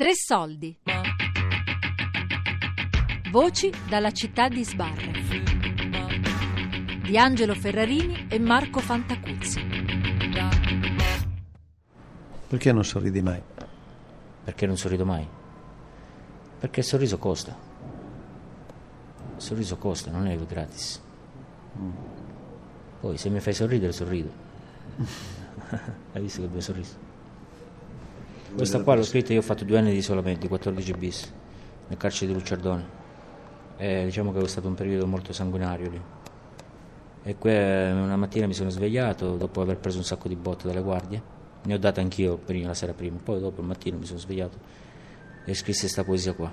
Tre soldi. Voci dalla città di Sbarre. Di Angelo Ferrarini e Marco Fantacuzzi. Perché non sorridi mai? Perché non sorrido mai? Perché il sorriso costa. Il sorriso costa, non è gratis. Poi se mi fai sorridere, sorrido. Hai visto che bel sorriso? Questa qua l'ho scritta, io ho fatto due anni di isolamento, di 14 bis, nel carcere di Lucciardone. E diciamo che è stato un periodo molto sanguinario lì. E que- una mattina mi sono svegliato dopo aver preso un sacco di botte dalle guardie. Ne ho date anch'io prima, la sera prima. Poi dopo il mattino mi sono svegliato e scrissi questa poesia qua.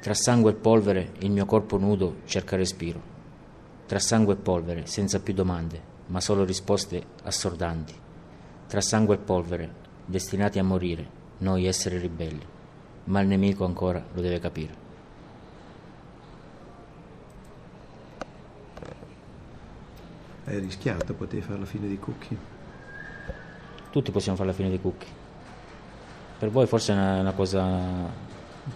Tra sangue e polvere il mio corpo nudo cerca respiro. Tra sangue e polvere, senza più domande, ma solo risposte assordanti tra sangue e polvere, destinati a morire, noi esseri ribelli, ma il nemico ancora lo deve capire. Hai rischiato, potevi fare la fine di Cucchi. Tutti possiamo fare la fine dei cucchi. Per voi forse è una, una cosa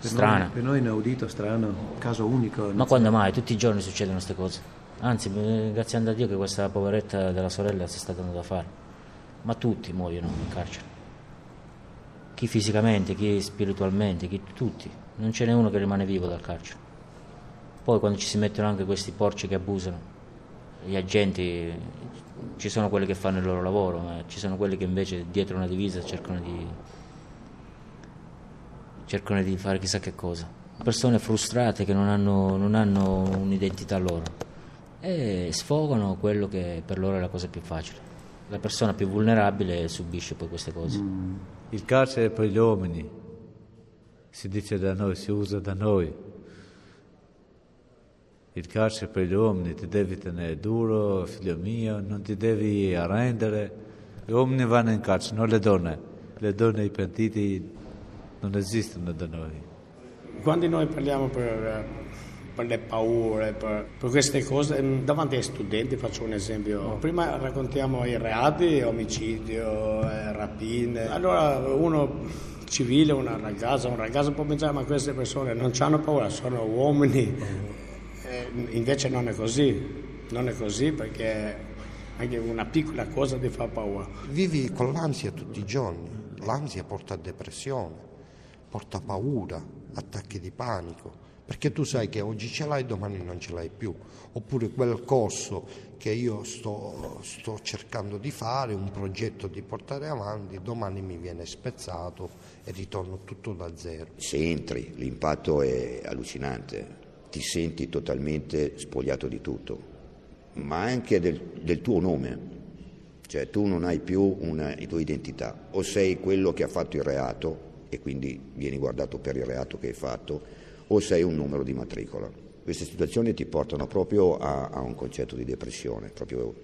Per strana, Noi, per noi inaudito, strano, caso unico. ma quando mai? Tutti i giorni succedono queste cose. Anzi, grazie a Dio che questa poveretta della sorella si sta dando da fare. Ma tutti muoiono in carcere. Chi fisicamente, chi spiritualmente, chi tutti. Non ce n'è uno che rimane vivo dal carcere. Poi quando ci si mettono anche questi porci che abusano, gli agenti, ci sono quelli che fanno il loro lavoro, ma ci sono quelli che invece dietro una divisa cercano di, cercano di fare chissà che cosa. Persone frustrate che non hanno, non hanno un'identità loro e sfogano quello che per loro è la cosa più facile. La persona più vulnerabile subisce poi queste cose. Il carcere per gli uomini, si dice da noi, si usa da noi. Il carcere per gli uomini, ti devi tenere duro, figlio mio, non ti devi arrendere. Gli uomini vanno in carcere, non le donne. Le donne, i pentiti non esistono da noi. Quando noi parliamo per, per le paure, per, per queste cose, ehm, davanti ai studenti faccio un esempio. Prima raccontiamo i reati, omicidio, eh, rapine. Allora uno civile, una ragazza, un ragazzo può pensare ma queste persone non hanno paura, sono uomini. Eh, invece non è così, non è così perché anche una piccola cosa ti fa paura. Vivi con l'ansia tutti i giorni, l'ansia porta a depressione, porta paura, attacchi di panico, perché tu sai che oggi ce l'hai, domani non ce l'hai più, oppure quel corso che io sto, sto cercando di fare, un progetto di portare avanti, domani mi viene spezzato e ritorno tutto da zero. Se entri l'impatto è allucinante, ti senti totalmente spogliato di tutto, ma anche del, del tuo nome, cioè tu non hai più una tua identità, o sei quello che ha fatto il reato e quindi vieni guardato per il reato che hai fatto, o sei un numero di matricola. Queste situazioni ti portano proprio a, a un concetto di depressione, proprio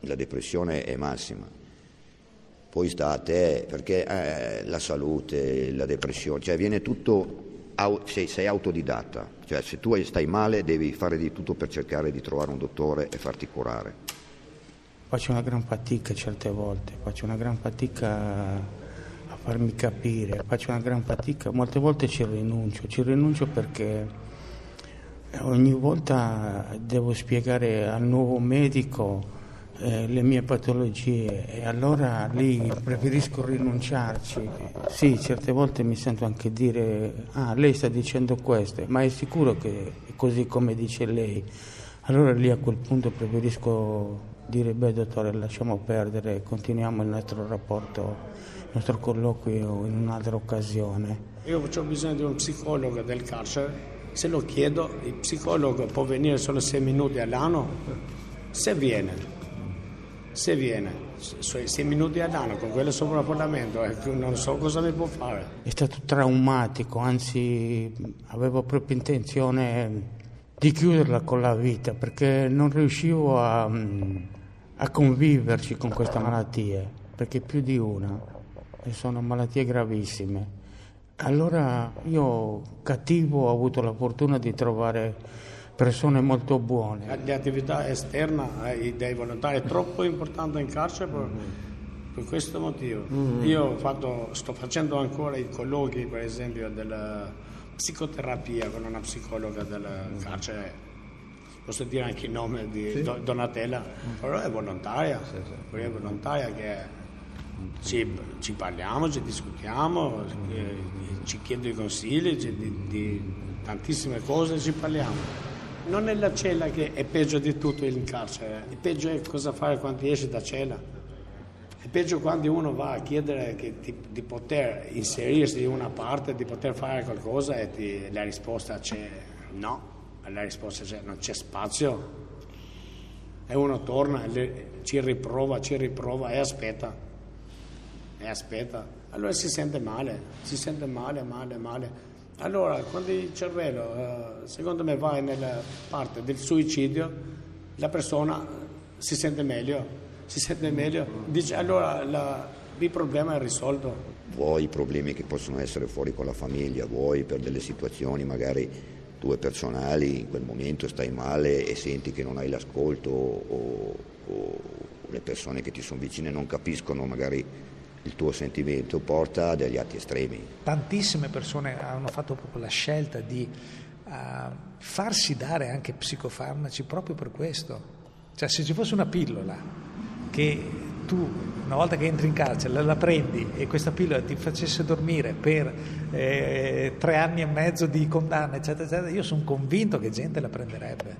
la depressione è massima. Poi sta a te, perché eh, la salute, la depressione, cioè viene tutto sei, sei, autodidatta, cioè se tu stai male devi fare di tutto per cercare di trovare un dottore e farti curare. Faccio una gran fatica certe volte, faccio una gran fatica farmi capire, faccio una gran fatica, molte volte ci rinuncio, ci rinuncio perché ogni volta devo spiegare al nuovo medico eh, le mie patologie e allora lì preferisco rinunciarci. Sì, certe volte mi sento anche dire, ah, lei sta dicendo questo, ma è sicuro che è così come dice lei? Allora lì a quel punto preferisco dire, beh dottore, lasciamo perdere, continuiamo il nostro rapporto, nostro colloquio in un'altra occasione. Io ho bisogno di un psicologo del carcere, se lo chiedo, il psicologo può venire solo sei minuti all'anno, se viene, se viene sei minuti all'anno con quello sovraffollamento non so cosa mi può fare. È stato traumatico, anzi avevo proprio intenzione di chiuderla con la vita perché non riuscivo a, a conviverci con questa malattia, perché più di una, sono malattie gravissime. Allora io cattivo ho avuto la fortuna di trovare persone molto buone. Le attività esterne dei volontari è troppo importante in carcere per, Per questo motivo. Mm-hmm. Io fatto, sto facendo ancora i colloqui, per esempio, della psicoterapia con una psicologa del mm-hmm. carcere posso dire anche il nome di sì. Donatella, però è volontaria, sì, sì. è volontaria che ci, ci, parliamo, ci discutiamo, ci chiedo i consigli di, di, tantissime cose, ci parliamo. Non è la cella che è peggio di tutto in carcere, il peggio è cosa fare quando esci da cella. È peggio quando uno va a chiedere ti, di poter inserirsi in una parte, di poter fare qualcosa e ti, la risposta c'è no la risposta è non c'è spazio e uno torna, ci riprova, ci riprova e aspetta, e aspetta. Allora si sente male, si sente male, male, male. Allora, quando il cervello, eh, secondo me, va nella parte del suicidio, la persona si sente meglio, si sente meglio, dice allora la, il problema è risolto. Vuoi problemi che possono essere fuori con la famiglia, vuoi per delle situazioni magari tue personali, in quel momento stai male e senti che non hai l'ascolto o, o le persone che ti sono vicine non capiscono magari il tuo sentimento, porta a degli atti estremi. Tantissime persone hanno fatto proprio la scelta di uh, farsi dare anche psicofarmaci proprio per questo. Cioè se ci fosse una pillola che tu una volta che entri in carcere la, prendi e questa pillola ti facesse dormire per eh, tre anni e mezzo di condanna, eccetera, eccetera, io sono convinto che gente la prenderebbe,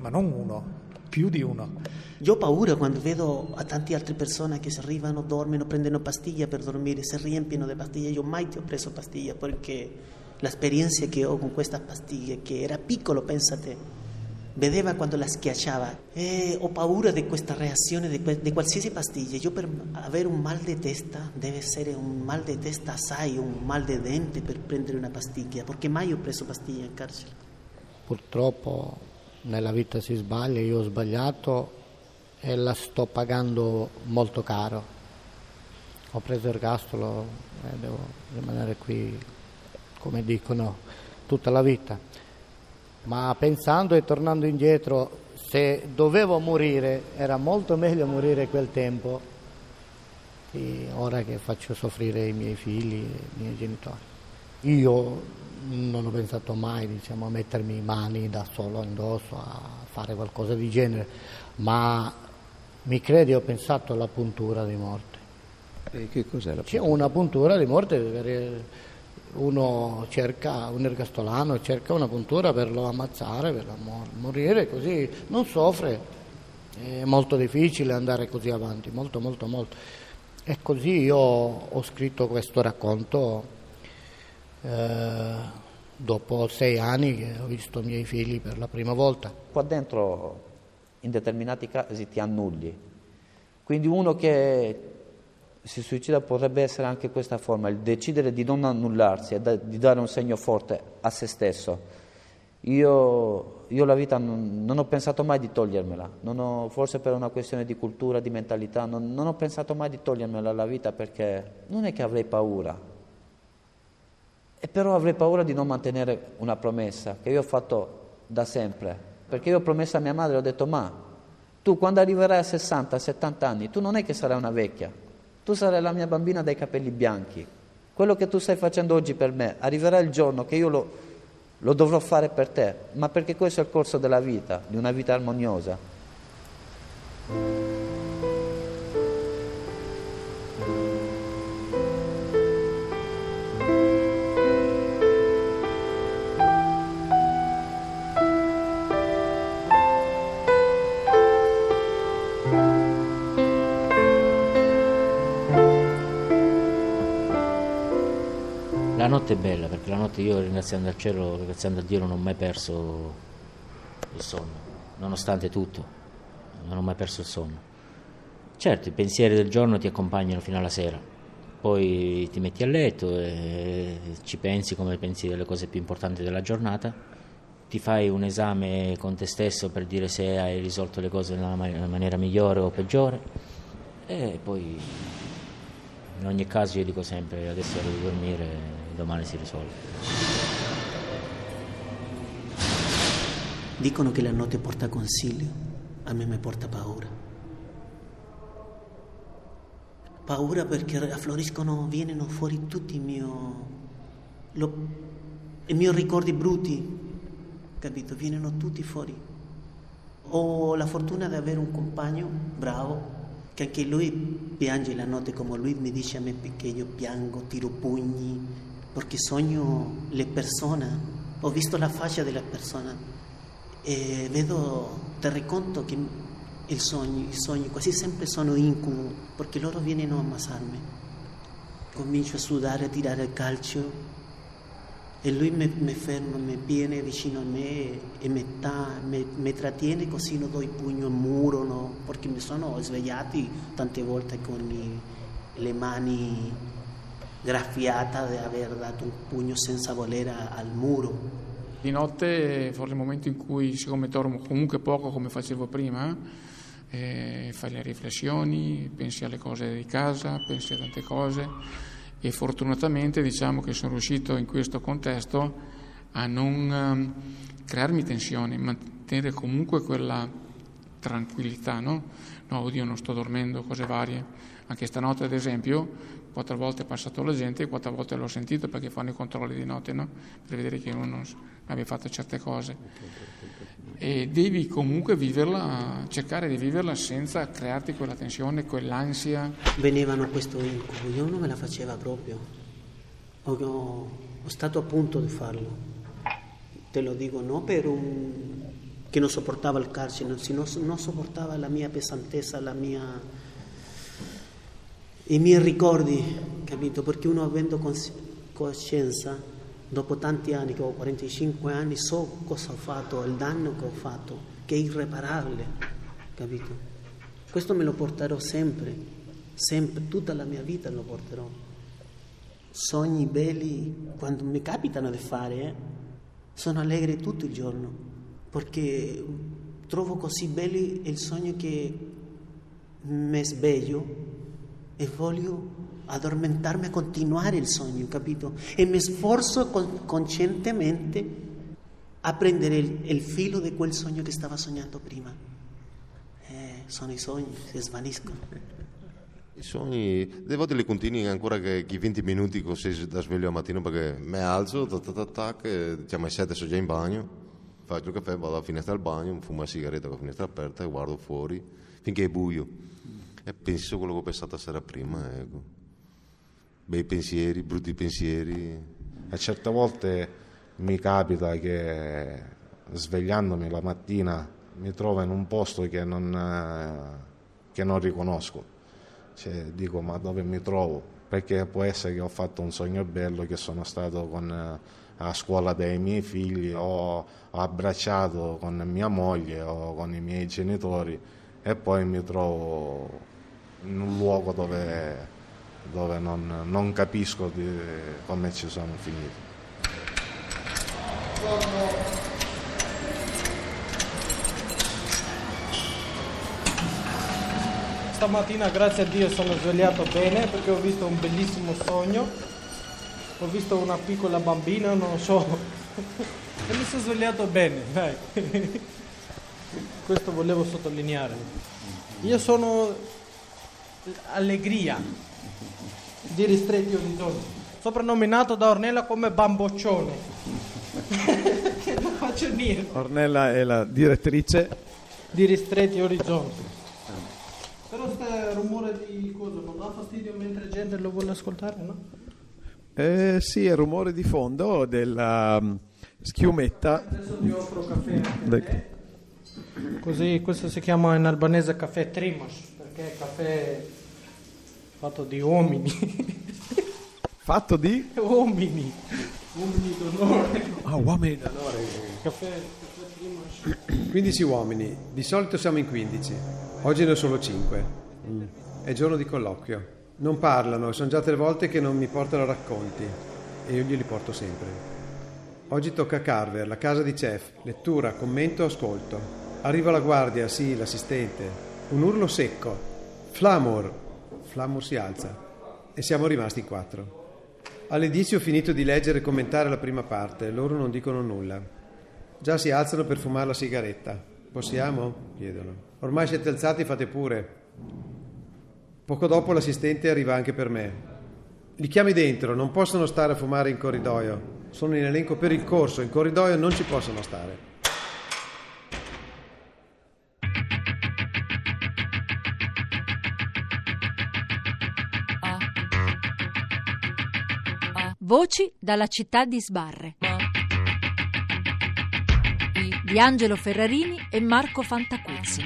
ma non uno, più di uno. Io ho paura quando vedo a tante altre persone che si arrivano, dormono, prendono pastiglie per dormire, si riempiono di pastiglie. Io mai ti ho preso pastiglie perché l'esperienza che ho con questa pastiglia, che era piccolo, pensate, vedeva quando la schiacciava e ho paura di questa reazione di, di, qualsiasi pastiglia. Io per avere un mal di testa deve essere un mal di testa assai, un mal di dente per prendere una pastiglia, perché mai ho preso pastiglie in carcere. Purtroppo nella vita si sbaglia, io ho sbagliato e la sto pagando molto caro. Ho preso ergastolo e devo rimanere qui, come dicono, tutta la vita ma pensando e tornando indietro, se dovevo morire, era molto meglio morire quel tempo che ora che faccio soffrire i miei figli, i miei genitori. Io non ho pensato mai diciamo, a mettermi mani da solo indosso, a fare qualcosa di genere, ma mi credi ho pensato alla puntura di morte. E che cos'è la puntura? C'è una puntura di morte uno cerca, un ergastolano cerca una puntura per lo ammazzare, per morire, così non soffre. È molto difficile andare così avanti, molto, molto, molto. E così io ho scritto questo racconto eh, dopo sei anni che ho visto i miei figli per la prima volta. Qua dentro in determinati casi ti annulli. Quindi uno che si suicida potrebbe essere anche questa forma, il decidere di non annullarsi di dare un segno forte a se stesso. Io, io la vita non, non, ho pensato mai di togliermela, ho, forse per una questione di cultura, di mentalità, non, non ho pensato mai di togliermela la vita perché non è che avrei paura, e però avrei paura di non mantenere una promessa che io ho fatto da sempre, perché io ho promesso a mia madre, ho detto ma tu quando arriverai a 60, 70 anni, tu non è che sarai una vecchia, tu sarai la mia bambina dai capelli bianchi. Quello che tu stai facendo oggi per me, arriverà il giorno che io lo, lo dovrò fare per te, ma perché questo è il corso della vita, di una vita armoniosa. Notte è bella perché la notte io ringraziando al cielo, ringraziando a Dio non ho mai perso il sonno, nonostante tutto, non ho mai perso il sonno. Certo, i pensieri del giorno ti accompagnano fino alla sera, poi ti metti a letto e ci pensi come pensi delle cose più importanti della giornata, ti fai un esame con te stesso per dire se hai risolto le cose nella maniera migliore o peggiore. E poi in ogni caso io dico sempre adesso devo dormire domani si risolve. Dicono che la notte porta consiglio, a me mi porta paura. paura perché affloriscono, vengono fuori tutti i miei, lo, i miei ricordi brutti, capito? Vengono tutti fuori. Ho la fortuna di avere un compagno bravo che anche lui piange la notte come lui mi dice a me che io piango, tiro pugni, perché sogno le persone, ho visto la faccia della persona e vedo, ti conto che i sogni, i sogni quasi sempre sono incubo, perché loro vengono a ammassarmi. Comincio a sudare, a tirare il calcio e lui mi, ferma, mi viene vicino a me e mi, trattiene così non do il pugno al muro, no? perché mi sono svegliati tante volte con i, le mani graffiate di aver dato un pugno senza volere al muro. Di notte, forse il momento in cui, siccome dormo comunque poco come facevo prima, eh, fai le riflessioni, pensi alle cose di casa, pensi a tante cose e fortunatamente diciamo che sono riuscito in questo contesto a non um, crearmi tensioni, mantenere comunque quella tranquillità, no? No, oddio, non sto dormendo, cose varie. Anche stanotte, ad esempio, quattro volte è passato la gente e quattro volte l'ho sentito perché fanno i controlli di notte, no? Per vedere che uno non abbia fatto certe cose e devi comunque viverla, cercare di viverla senza crearti quella tensione, quell'ansia. Venivano a questo incubo, io non me la faceva proprio, ho, ho, stato a punto di farlo, te lo dico, no per un che non sopportava il carcere, non, non sopportava la mia pesantezza, la mia, i miei ricordi, capito? Perché uno avendo coscienza dopo tanti anni, che ho 45 anni, so cosa ho fatto, il danno che ho fatto, che è irreparabile, capito? Questo me lo porterò sempre, sempre, tutta la mia vita lo porterò. Sogni belli, quando mi capitano di fare, eh, sono allegre tutto il giorno, perché trovo così belli il sogno che mi sveglio e voglio addormentarmi a continuare il sogno, capito? E mi sforzo con, conscientemente a prendere il, il, filo di quel sogno che stavo sognando prima. Eh, sono i sogni, si svaniscono. I sogni, delle volte li continui ancora che, che 20 minuti così da sveglio al mattino perché mi alzo, tac tac tac, diciamo alle 7 sono già in bagno, faccio il caffè, vado alla finestra del bagno, fumo una sigaretta con la finestra aperta e guardo fuori finché è buio e penso quello che ho pensato sera prima. Ecco bei pensieri, brutti pensieri. E certe volte mi capita che svegliandomi la mattina mi trovo in un posto che non, eh, che non riconosco. Cioè, dico ma dove mi trovo? Perché può essere che ho fatto un sogno bello, che sono stato con, eh, a scuola dei miei figli, o ho abbracciato con mia moglie o con i miei genitori e poi mi trovo in un luogo dove dove non, non capisco come ci sono finiti. Stamattina grazie a Dio sono svegliato bene perché ho visto un bellissimo sogno, ho visto una piccola bambina, non so, e mi sono svegliato bene, dai. Questo volevo sottolineare. Io sono allegria, di ristretti orizzonti, soprannominato da Ornella come bamboccione. che non faccio niente. Ornella è la direttrice di ristretti orizzonti. Però questo rumore di cosa non dà fastidio mentre gente lo vuole ascoltare, no? Eh, sì, è il rumore di fondo della um, schiumetta. Adesso ti offro caffè anche Così questo si chiama in albanese caffè trimos, perché è caffè fatto di uomini. fatto di? Uomini. Uomini d'onore. Ah, uomini d'onore. Caffè, caffè 15 uomini, di solito siamo in 15, oggi ne sono 5. Mm. È giorno di colloquio. Non parlano, sono già tre volte che non mi portano racconti e io glieli porto sempre. Oggi tocca a Carver, la casa di Chef, lettura, commento, ascolto. Arriva la guardia, sì, l'assistente. Un urlo secco. Flamor, Flamur si alza e siamo rimasti quattro. Alle dieci ho finito di leggere e commentare la prima parte, loro non dicono nulla. Già si alzano per fumare la sigaretta. Possiamo? chiedono. Ormai siete alzati, fate pure. Poco dopo l'assistente arriva anche per me. Li chiami dentro, non possono stare a fumare in corridoio. Sono in elenco per il corso, in corridoio non ci possono stare. Voci dalla città di Sbarre di Angelo Ferrarini e Marco Fantacuzzi.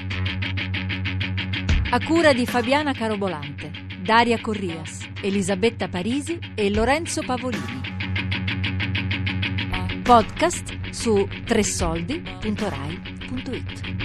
A cura di Fabiana Carobolante, Daria Corrias, Elisabetta Parisi e Lorenzo Pavolini. Podcast su tressoldi.rai.it.